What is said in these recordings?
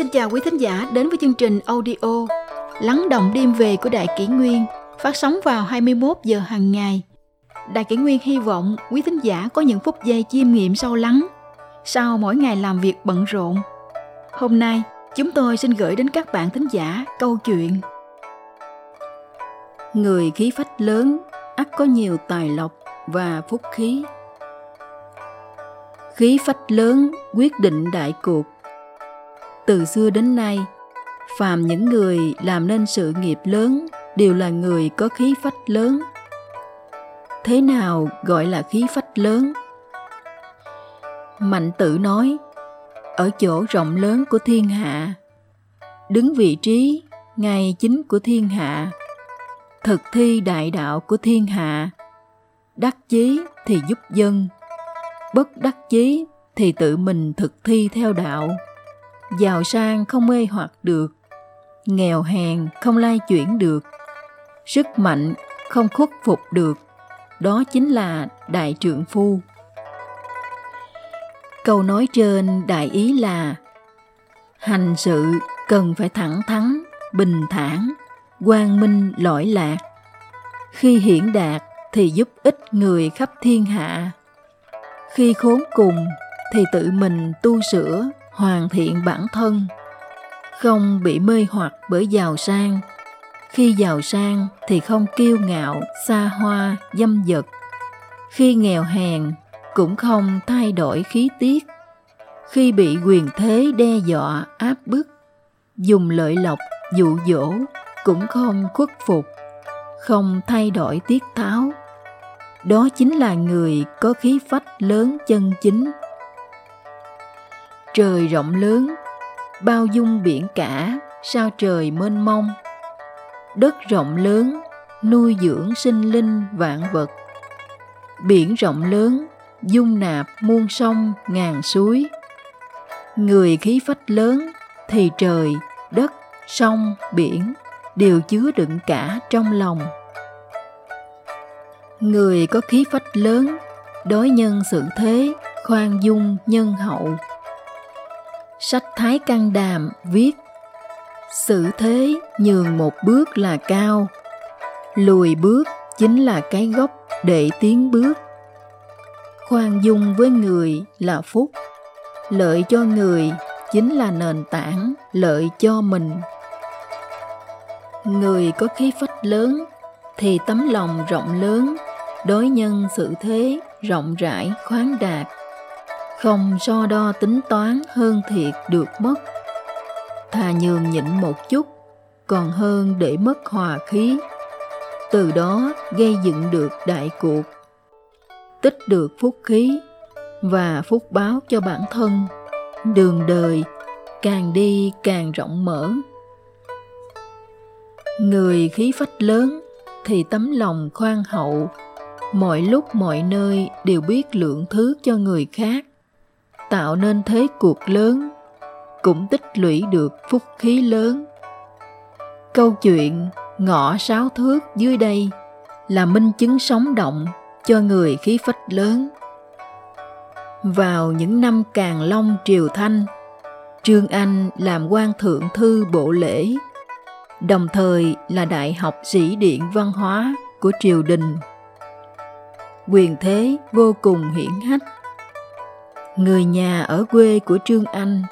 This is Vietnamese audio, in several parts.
Xin chào quý thính giả đến với chương trình audio Lắng động đêm về của Đại Kỷ Nguyên phát sóng vào 21 giờ hàng ngày. Đại Kỷ Nguyên hy vọng quý thính giả có những phút giây chiêm nghiệm sâu lắng sau mỗi ngày làm việc bận rộn. Hôm nay, chúng tôi xin gửi đến các bạn thính giả câu chuyện Người khí phách lớn ắt có nhiều tài lộc và phúc khí. Khí phách lớn quyết định đại cuộc từ xưa đến nay, phàm những người làm nên sự nghiệp lớn đều là người có khí phách lớn. Thế nào gọi là khí phách lớn? Mạnh tử nói, ở chỗ rộng lớn của thiên hạ, đứng vị trí ngay chính của thiên hạ, thực thi đại đạo của thiên hạ, đắc chí thì giúp dân, bất đắc chí thì tự mình thực thi theo đạo giàu sang không mê hoặc được, nghèo hèn không lai chuyển được, sức mạnh không khuất phục được, đó chính là đại trượng phu. Câu nói trên đại ý là, hành sự cần phải thẳng thắn, bình thản, quang minh lỗi lạc. Khi hiển đạt thì giúp ích người khắp thiên hạ. Khi khốn cùng thì tự mình tu sửa hoàn thiện bản thân, không bị mê hoặc bởi giàu sang. Khi giàu sang thì không kiêu ngạo, xa hoa, dâm dật. Khi nghèo hèn cũng không thay đổi khí tiết. Khi bị quyền thế đe dọa, áp bức, dùng lợi lộc, dụ dỗ cũng không khuất phục, không thay đổi tiết tháo đó chính là người có khí phách lớn chân chính trời rộng lớn, bao dung biển cả, sao trời mênh mông. Đất rộng lớn, nuôi dưỡng sinh linh vạn vật. Biển rộng lớn, dung nạp muôn sông, ngàn suối. Người khí phách lớn thì trời, đất, sông, biển đều chứa đựng cả trong lòng. Người có khí phách lớn đối nhân xử thế, khoan dung nhân hậu. Sách Thái Căn Đàm viết Sự thế nhường một bước là cao, lùi bước chính là cái gốc để tiến bước. Khoan dung với người là phúc, lợi cho người chính là nền tảng lợi cho mình. Người có khí phách lớn thì tấm lòng rộng lớn, đối nhân sự thế rộng rãi khoáng đạt không so đo tính toán hơn thiệt được mất. Thà nhường nhịn một chút, còn hơn để mất hòa khí. Từ đó gây dựng được đại cuộc, tích được phúc khí và phúc báo cho bản thân. Đường đời càng đi càng rộng mở. Người khí phách lớn thì tấm lòng khoan hậu. Mọi lúc mọi nơi đều biết lượng thứ cho người khác tạo nên thế cuộc lớn, cũng tích lũy được phúc khí lớn. Câu chuyện ngõ sáu thước dưới đây là minh chứng sống động cho người khí phách lớn. Vào những năm càng long triều thanh, trương anh làm quan thượng thư bộ lễ, đồng thời là đại học sĩ điện văn hóa của triều đình. Quyền thế vô cùng hiển hách người nhà ở quê của Trương Anh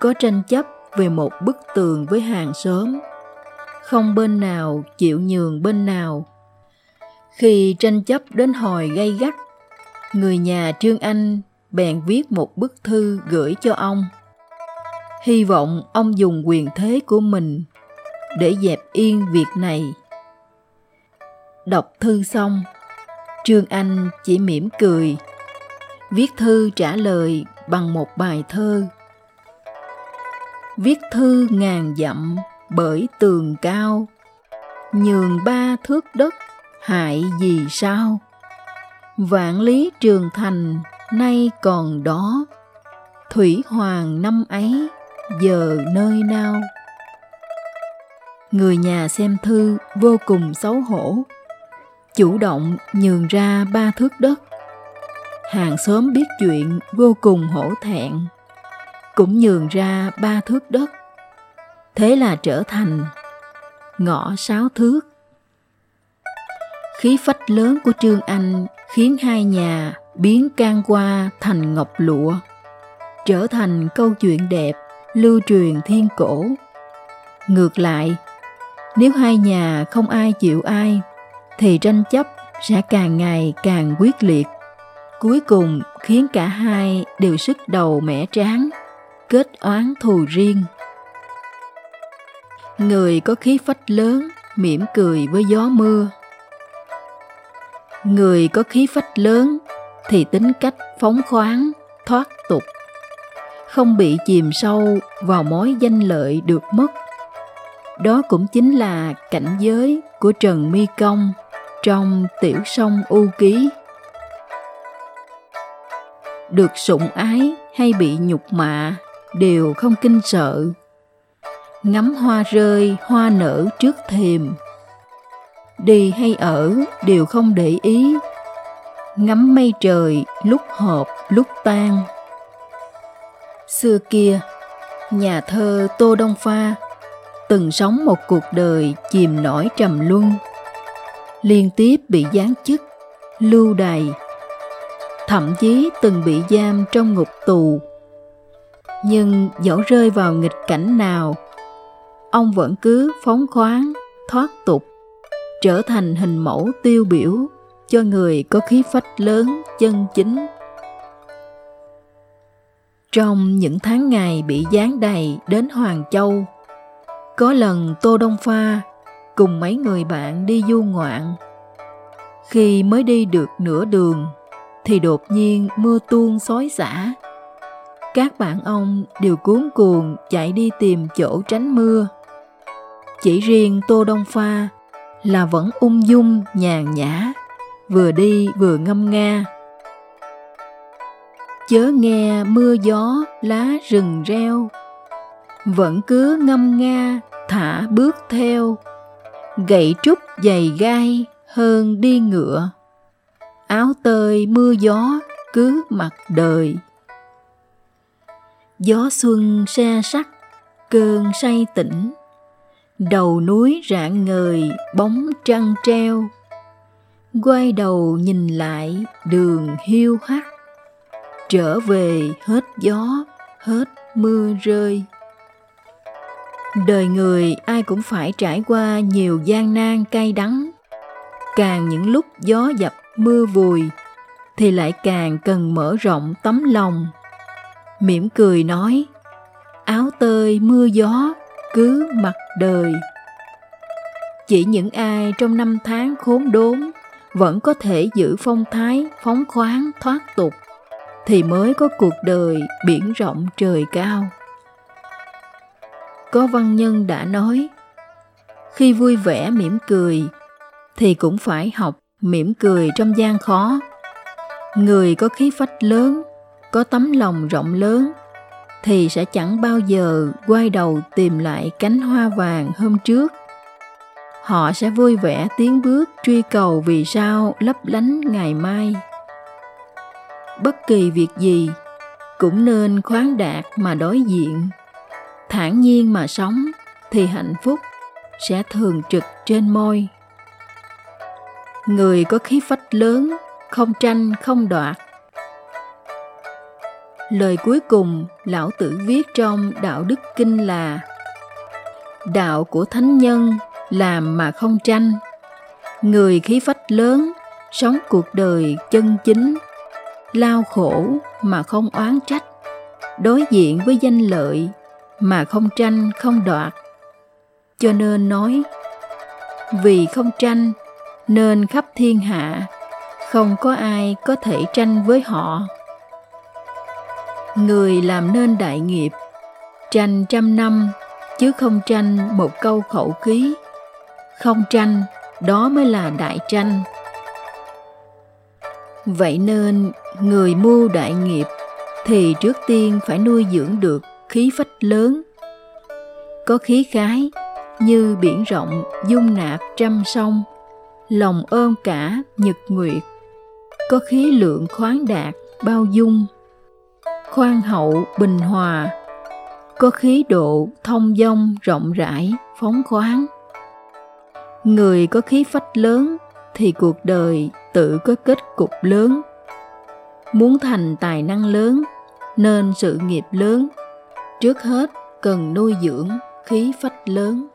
có tranh chấp về một bức tường với hàng xóm, không bên nào chịu nhường bên nào. Khi tranh chấp đến hồi gây gắt, người nhà Trương Anh bèn viết một bức thư gửi cho ông. Hy vọng ông dùng quyền thế của mình để dẹp yên việc này. Đọc thư xong, Trương Anh chỉ mỉm cười viết thư trả lời bằng một bài thơ. Viết thư ngàn dặm bởi tường cao. Nhường ba thước đất, hại gì sao? Vạn lý trường thành nay còn đó. Thủy hoàng năm ấy giờ nơi nào? Người nhà xem thư vô cùng xấu hổ. Chủ động nhường ra ba thước đất hàng xóm biết chuyện vô cùng hổ thẹn, cũng nhường ra ba thước đất. Thế là trở thành ngõ sáu thước. Khí phách lớn của trương anh khiến hai nhà biến can qua thành ngọc lụa, trở thành câu chuyện đẹp, lưu truyền thiên cổ. Ngược lại, nếu hai nhà không ai chịu ai, thì tranh chấp sẽ càng ngày càng quyết liệt cuối cùng khiến cả hai đều sức đầu mẻ tráng, kết oán thù riêng. Người có khí phách lớn, mỉm cười với gió mưa. Người có khí phách lớn thì tính cách phóng khoáng, thoát tục. Không bị chìm sâu vào mối danh lợi được mất. Đó cũng chính là cảnh giới của trần mi công trong tiểu sông u ký được sủng ái hay bị nhục mạ đều không kinh sợ. Ngắm hoa rơi, hoa nở trước thềm. Đi hay ở đều không để ý. Ngắm mây trời, lúc hợp lúc tan xưa kia, nhà thơ tô đông pha từng sống một cuộc đời chìm nổi trầm luân. Liên tiếp bị giáng chức, lưu đày thậm chí từng bị giam trong ngục tù nhưng dẫu rơi vào nghịch cảnh nào ông vẫn cứ phóng khoáng thoát tục trở thành hình mẫu tiêu biểu cho người có khí phách lớn chân chính trong những tháng ngày bị gián đầy đến Hoàng Châu, có lần Tô Đông Pha cùng mấy người bạn đi du ngoạn. Khi mới đi được nửa đường, thì đột nhiên mưa tuôn xối xả. Các bạn ông đều cuốn cuồng chạy đi tìm chỗ tránh mưa. Chỉ riêng Tô Đông Pha là vẫn ung dung nhàn nhã, vừa đi vừa ngâm nga chớ nghe mưa gió lá rừng reo vẫn cứ ngâm nga thả bước theo gậy trúc dày gai hơn đi ngựa áo tơi mưa gió cứ mặc đời. Gió xuân xe sắc, cơn say tỉnh. Đầu núi rạng ngời, bóng trăng treo. Quay đầu nhìn lại, đường hiu hắt. Trở về hết gió, hết mưa rơi. Đời người ai cũng phải trải qua nhiều gian nan cay đắng. Càng những lúc gió dập mưa vùi thì lại càng cần mở rộng tấm lòng mỉm cười nói áo tơi mưa gió cứ mặc đời chỉ những ai trong năm tháng khốn đốn vẫn có thể giữ phong thái phóng khoáng thoát tục thì mới có cuộc đời biển rộng trời cao. Có văn nhân đã nói, khi vui vẻ mỉm cười thì cũng phải học mỉm cười trong gian khó. Người có khí phách lớn, có tấm lòng rộng lớn thì sẽ chẳng bao giờ quay đầu tìm lại cánh hoa vàng hôm trước. Họ sẽ vui vẻ tiến bước truy cầu vì sao lấp lánh ngày mai bất kỳ việc gì cũng nên khoáng đạt mà đối diện thản nhiên mà sống thì hạnh phúc sẽ thường trực trên môi người có khí phách lớn, không tranh, không đoạt. Lời cuối cùng lão tử viết trong đạo đức kinh là, đạo của thánh nhân làm mà không tranh. Người khí phách lớn sống cuộc đời chân chính, lao khổ mà không oán trách, đối diện với danh lợi mà không tranh, không đoạt. Cho nên nói, vì không tranh nên khắp thiên hạ, không có ai có thể tranh với họ. Người làm nên đại nghiệp, tranh trăm năm, chứ không tranh một câu khẩu khí. Không tranh, đó mới là đại tranh. Vậy nên, người mưu đại nghiệp thì trước tiên phải nuôi dưỡng được khí phách lớn. Có khí khái như biển rộng dung nạp trăm sông lòng ôm cả nhật nguyệt. Có khí lượng khoáng đạt bao dung, khoan hậu bình hòa. Có khí độ thông dong rộng rãi, phóng khoáng. Người có khí phách lớn thì cuộc đời tự có kết cục lớn. Muốn thành tài năng lớn, nên sự nghiệp lớn. Trước hết cần nuôi dưỡng khí phách lớn.